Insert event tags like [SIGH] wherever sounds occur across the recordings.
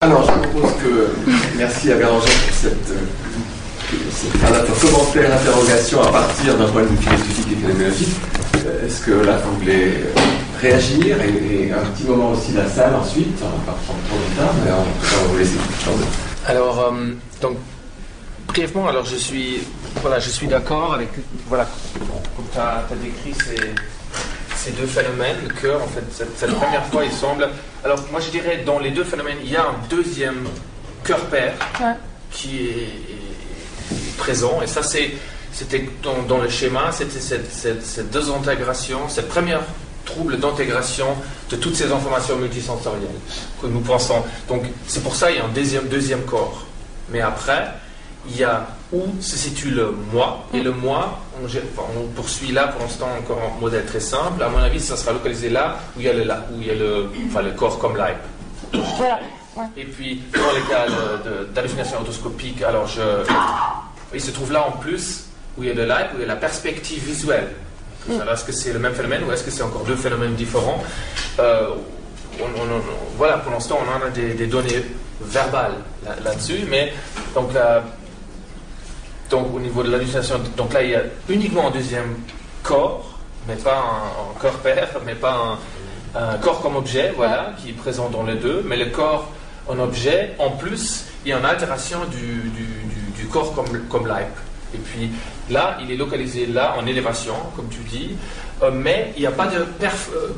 Alors, je propose que. Merci à Bérangère pour cette, euh, cette commentaire, interrogation à partir d'un point de vue philosophique et phénoménologique. Euh, Est-ce que là, vous voulez euh, réagir et, un petit moment aussi la salle ensuite On va pas prendre trop de temps, mais on va vous laisser. Alors, donc, brièvement, alors je suis, voilà, je suis d'accord avec, voilà, comme tu as, décrit ces, ces deux phénomènes, que, en fait, cette, cette première fois, il semble. Alors, moi, je dirais, dans les deux phénomènes, il y a un deuxième cœur-père Ouais. qui est, présent, et ça, c'est. C'était dans, dans le schéma, c'était cette, cette, cette désintégration, cette première trouble d'intégration de toutes ces informations multisensorielles que nous pensons. Donc c'est pour ça qu'il y a un deuxième, deuxième corps. Mais après, il y a où se situe le moi. Et le moi, on, poursuit là pour l'instant encore un modèle très simple. À mon avis, ça sera localisé là où il y a le, là- où il y a le, enfin, le corps comme l'hype. Voilà. Ouais. Et puis, dans les cas d'hallucination autoscopique, alors je, il se trouve là en plus où il y a de l'hype, où il y a la perspective visuelle. Alors, Est-ce que c'est le même phénomène ou est-ce que c'est encore deux phénomènes différents Euh, on- on- on- Voilà, pour l'instant, on en a des, des données verbales là- là-dessus, mais donc, là, donc au niveau de l'hallucination, donc là, il y a uniquement un deuxième corps, mais pas un, un corps père, mais pas un, un corps comme objet, voilà, qui est présent dans les deux, mais le corps en objet, en plus, il y a une altération du, du, du- du corps comme, comme l'hype. Et puis là, il est localisé là en élévation, comme tu dis, euh, mais il n'y a pas de perf- euh,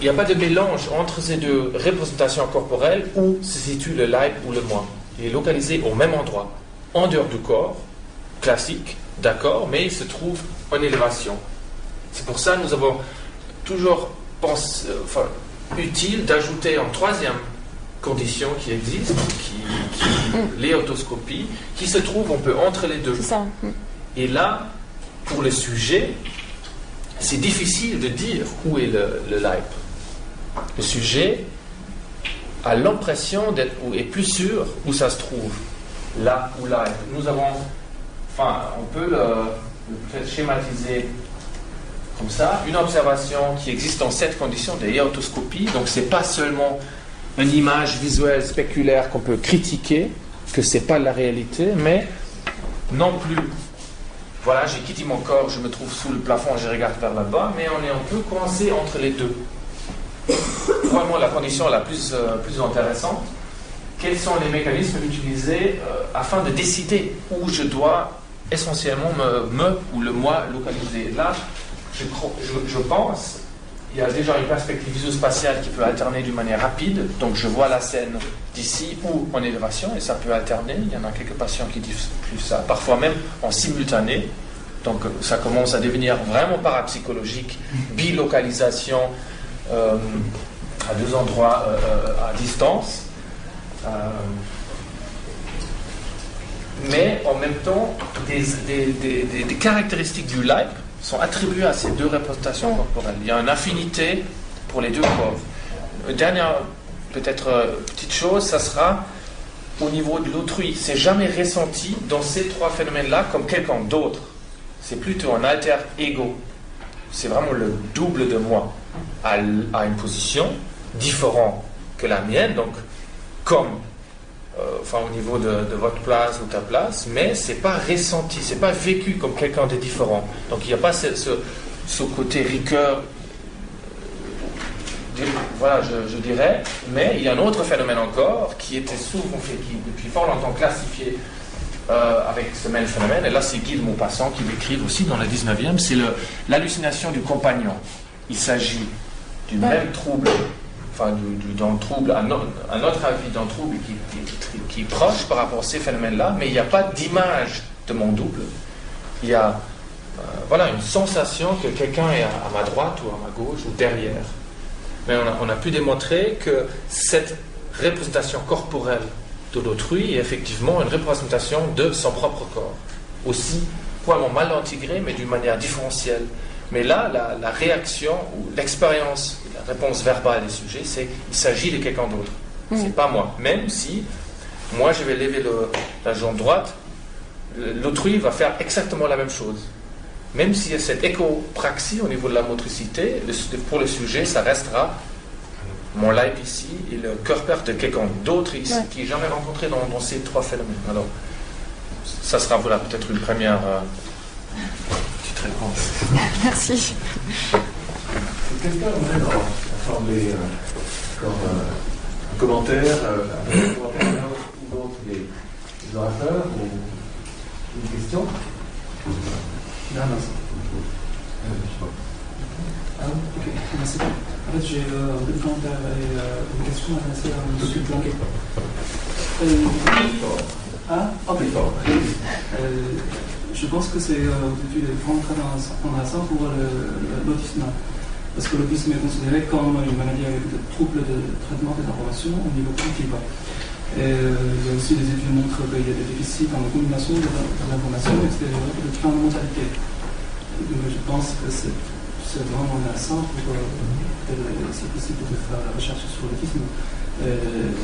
il n'y a pas de mélange entre ces deux représentations corporelles où se situe le light ou le moi. Il est localisé au même endroit, en dehors du corps, classique, d'accord, mais il se trouve en élévation. C'est pour ça que nous avons toujours pensé, euh, enfin, utile d'ajouter une troisième condition qui existe, qui, qui l'éautoscopie, qui se trouve un peu entre les deux. Ça. Et là, pour le sujet, c'est difficile de dire où est le, le live. Le sujet a l'impression d'être, ou est plus sûr où ça se trouve, là ou là. Nous avons, enfin, on peut le, peut-être schématiser comme ça, une observation qui existe dans cette condition de héautoscopie. Donc, c'est pas seulement une image visuelle spéculaire qu'on peut critiquer, que c'est pas la réalité, mais non plus voilà, j'ai quitté mon corps, je me trouve sous le plafond, je regarde vers là-bas, mais on est un peu coincé entre les deux. Vraiment, la condition la plus, euh, plus intéressante, quels sont les mécanismes utilisés euh, afin de décider où je dois essentiellement me, ou le moi localiser Là, je, pense, il y a déjà une perspective visuospatiale qui peut alterner d'une manière rapide, donc je vois la scène d'ici ou en élévation, et ça peut alterner. Il y en a quelques patients qui disent plus ça, parfois même en simultané. Donc euh, ça commence à devenir vraiment parapsychologique, bilocalisation euh, à deux endroits à distance. Euh, mais en même temps, des, caractéristiques du live sont attribuées à ces deux représentations corporelles. Il y a une affinité pour les deux corps. Une dernière, peut-être, euh, petite chose, ça sera au niveau de l'autrui. C'est jamais ressenti dans ces trois phénomènes-là comme quelqu'un d'autre. C'est plutôt un alter ego. C'est vraiment le double de moi à, à une position différente que la mienne, donc comme euh, enfin au niveau de, de votre place ou ta place, mais c'est pas ressenti, c'est pas vécu comme quelqu'un de différent. Donc il n'y a pas ce, ce- ce côté rigueur, euh, voilà, je, je dirais, mais il y a un autre phénomène encore qui était souvent fait, qui depuis fort longtemps classifié euh, avec ce même phénomène, et là c'est Guy de Maupassant qui l'écrive aussi dans le 19e, c'est l'hallucination du compagnon. Il s'agit du même trouble, enfin du- d'un trouble, no- à notre avis, d'un trouble qui, qui- est proche par rapport à ces phénomènes-là, mais il n'y a pas d'image de mon double. Il y a euh, voilà, une sensation que quelqu'un est à, ma droite ou à ma gauche ou derrière. Mais on a, pu démontrer que cette représentation corporelle de l'autrui est effectivement une représentation de son propre corps. Aussi, probablement mal intégrée, mais d'une manière différentielle. Mais là, la, réaction ou l'expérience, réponse verbale des sujets, c'est qu'il s'agit de quelqu'un d'autre. C'est pas moi. Même si moi, je vais lever le- la jambe droite, l'autrui va faire exactement la même chose. Même s'il y a cette écopraxie au niveau de la motricité, pour le sujet, ça restera mon live ici et le cœur père de quelqu'un d'autre ici qui n'est jamais rencontré dans, ces trois phénomènes. Alors, ça sera voilà peut-être une première euh, petite réponse. [LAUGHS] Merci. Quelqu'un voudrait former euh, un commentaire, euh, un commentaire ou d'autres des, orateurs ou une question? Non, non. Ah, ok, merci. En fait, j'ai euh, un commentaire et euh, une question adressée à M. Blanquet. Euh, ah, ok. Euh, je pense que c'est euh, vraiment très intéressant pour l'autisme. Parce que l'autisme est considéré comme une maladie avec des troubles de traitement des informations au niveau cognitif. Euh, il y a aussi des études montrent qu'il y a des déficits dans la combinaison de, l'information et de plein de mentalité. je pense que c'est vraiment intéressant pour c'est possible de faire la recherche sur l'autisme. Euh,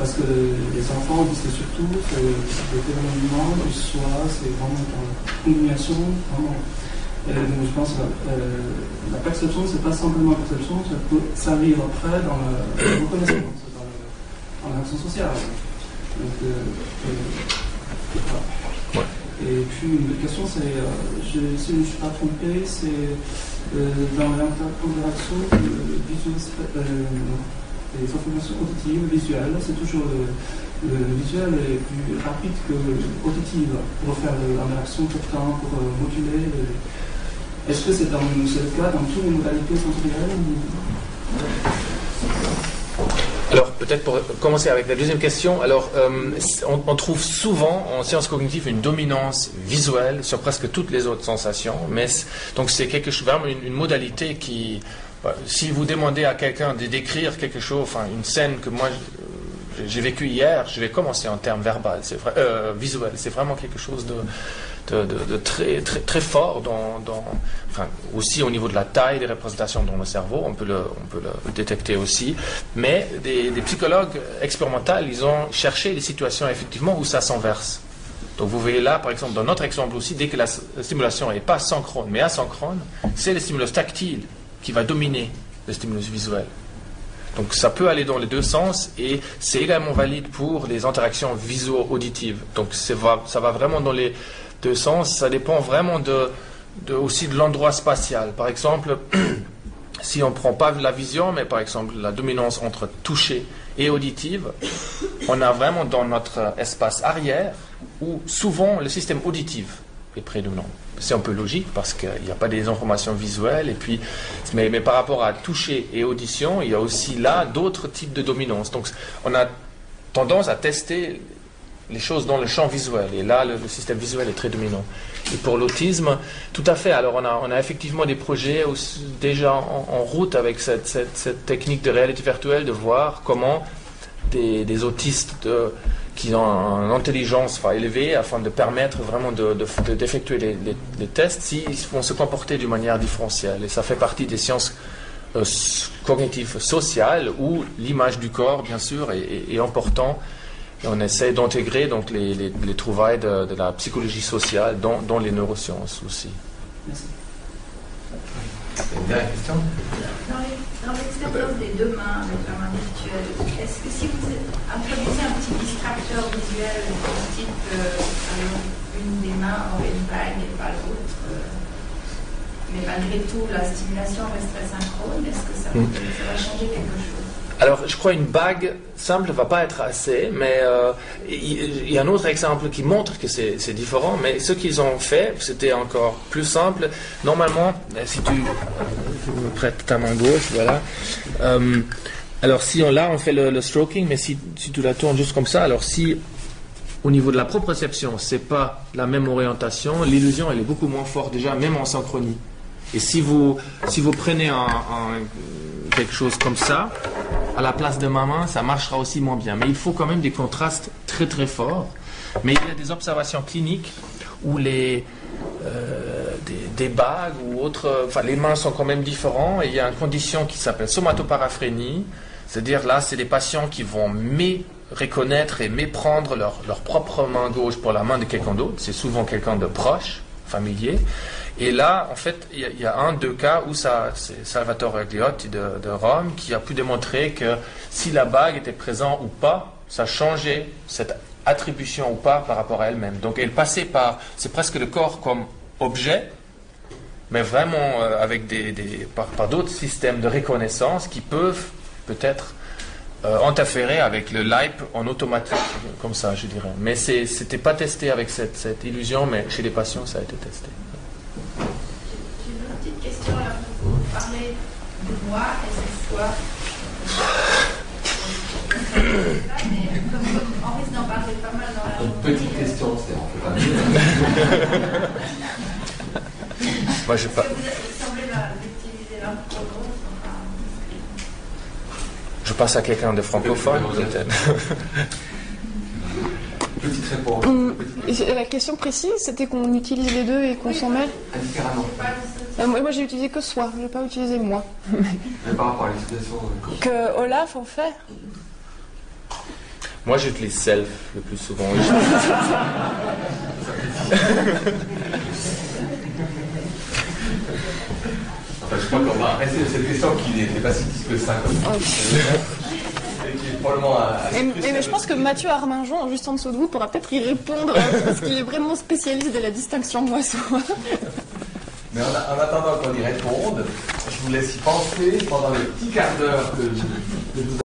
parce que les enfants disent surtout que le développement du soit c'est vraiment une combinaison. Vraiment. Euh, donc je pense que euh, la perception, c'est pas simplement la perception, ça peut servir après dans la, reconnaissance, dans l'action sociale. Donc, Et puis une autre question, c'est, si je ne suis pas trompé, c'est euh, dans l'interaction euh, euh, les informations auditives, visuelles, c'est toujours le, visuel est plus rapide que l'auditive pour faire l'interaction tout le temps, pour moduler. Est-ce que c'est le cas dans toutes les modalités sensorielles alors, peut-être pour commencer avec la deuxième question, alors, euh, on, trouve souvent en sciences cognitives une dominance visuelle sur presque toutes les autres sensations, mais donc c'est quelque chose, vraiment une, modalité qui, bah, si vous demandez à quelqu'un de décrire quelque chose, enfin, une scène que moi j'ai vécue hier, je vais commencer en termes verbal, c'est euh, visuel, c'est vraiment quelque chose de très, très, très fort, dans, aussi au niveau de la taille des représentations dans le cerveau, on peut le, on peut le détecter aussi. Mais des, psychologues expérimentaux, ils ont cherché des situations effectivement où ça s'inverse. Donc vous voyez là, par exemple, dans notre exemple aussi, dès que la stimulation n'est pas synchrone, mais asynchrone, c'est le stimulus tactile qui va dominer le stimulus visuel. Donc ça peut aller dans les deux sens et c'est également valide pour les interactions visuo-auditives. Donc ça va vraiment dans les, sens, ça dépend vraiment de, aussi de l'endroit spatial. Par exemple, [CLEARS THROAT] si on ne prend pas la vision, mais par exemple la dominance entre toucher et auditive, on a vraiment dans notre espace arrière où souvent le système auditif est prédominant. C'est un peu logique parce qu'il n'y a pas des informations visuelles, et puis, mais, mais par rapport à toucher et audition, il y a aussi là d'autres types de dominance. Donc on a tendance à tester les choses dans le champ visuel. Et là, le, système visuel est très dominant. Et pour l'autisme, tout à fait. Alors, on a, on a effectivement des projets déjà en, route avec cette, cette, technique de réalité virtuelle, de voir comment des, autistes qui ont une intelligence élevée, afin de permettre vraiment d'effectuer de, les, tests, s'ils vont se comporter d'une manière différentielle. Et ça fait partie des sciences euh, cognitives sociales où l'image du corps, bien sûr, est, est important on essaie d'intégrer donc les, les, trouvailles de, la psychologie sociale dans, dans les neurosciences aussi. Merci. Une dernière question Dans l'expérience des deux mains avec la main virtuelle, est-ce que si vous introduisez un petit distracteur visuel type, euh, une des mains aurait une bague et pas l'autre, euh, mais malgré tout la stimulation resterait synchrone, est-ce que ça, hmm. ça va changer quelque chose? Alors, je crois une bague simple ne va pas être assez, mais euh, il y, a un autre exemple qui montre que c'est différent, mais ce qu'ils ont fait, c'était encore plus simple. Normalement, euh, si tu me prêtes ta main gauche, voilà. Euh, alors, si on, là, on fait le, stroking, mais si, tu la tournes juste comme ça, alors si au niveau de la proprioception, c'est pas la même orientation, l'illusion, elle est beaucoup moins forte déjà, même en synchronie. Et si vous, si vous prenez quelque chose comme ça, à la place de ma main, ça marchera aussi moins bien. Mais il faut quand même des contrastes très très forts. Mais il y a des observations cliniques où les, euh, des, bagues ou autres, enfin les mains sont quand même différents et il y a une condition qui s'appelle somatoparaphrénie, c'est-à-dire là c'est des patients qui vont mé reconnaître et méprendre leur, leur propre main gauche pour la main de quelqu'un d'autre, c'est souvent quelqu'un de proche, familier, Et là, en fait, il y, a- un, deux cas où ça, c'est Salvatore Agliotti de, Rome qui a pu démontrer que si la bague était présente ou pas, ça changeait cette attribution ou pas par rapport à elle-même. Donc elle passait par, c'est presque le corps comme objet, mais vraiment euh, avec des, par, d'autres systèmes de reconnaissance qui peuvent peut-être euh, interférer avec le LIPE en automatique, comme ça, je dirais. Mais c'était pas testé avec cette illusion, mais chez les patients, ça a été testé. J'ai une autre petite question là. Vous parlez de moi et fois. Mais comme Henri n'en parlait pas mal dans la Une petite question, c'est on peut pas mieux. Moi, j'ai pas, je passe à quelqu'un de francophone. [LAUGHS] Petite réponse. Hum, La question précise, c'était qu'on utilise les deux et qu'on s'en mêle. Indifféremment. Euh, Moi, moi, j'ai utilisé que soi, j'ai pas utilisé moi. Mais par rapport à l'utilisation. euh, Que Olaf en fait. Moi, j'utilise self le plus souvent. [LAUGHS] Enfin, je crois qu'on va rester sur cette question qui n'est pas si difficile que ça. Comme ça. Et qui est probablement assez Et, mais je pense que Mathieu Arminjon, juste en dessous de vous, pourra peut-être y répondre, parce qu'il est vraiment spécialiste de la distinction moi-soi. Mais en, en attendant qu'on y réponde, je vous laisse y penser pendant les petits quarts d'heure que vous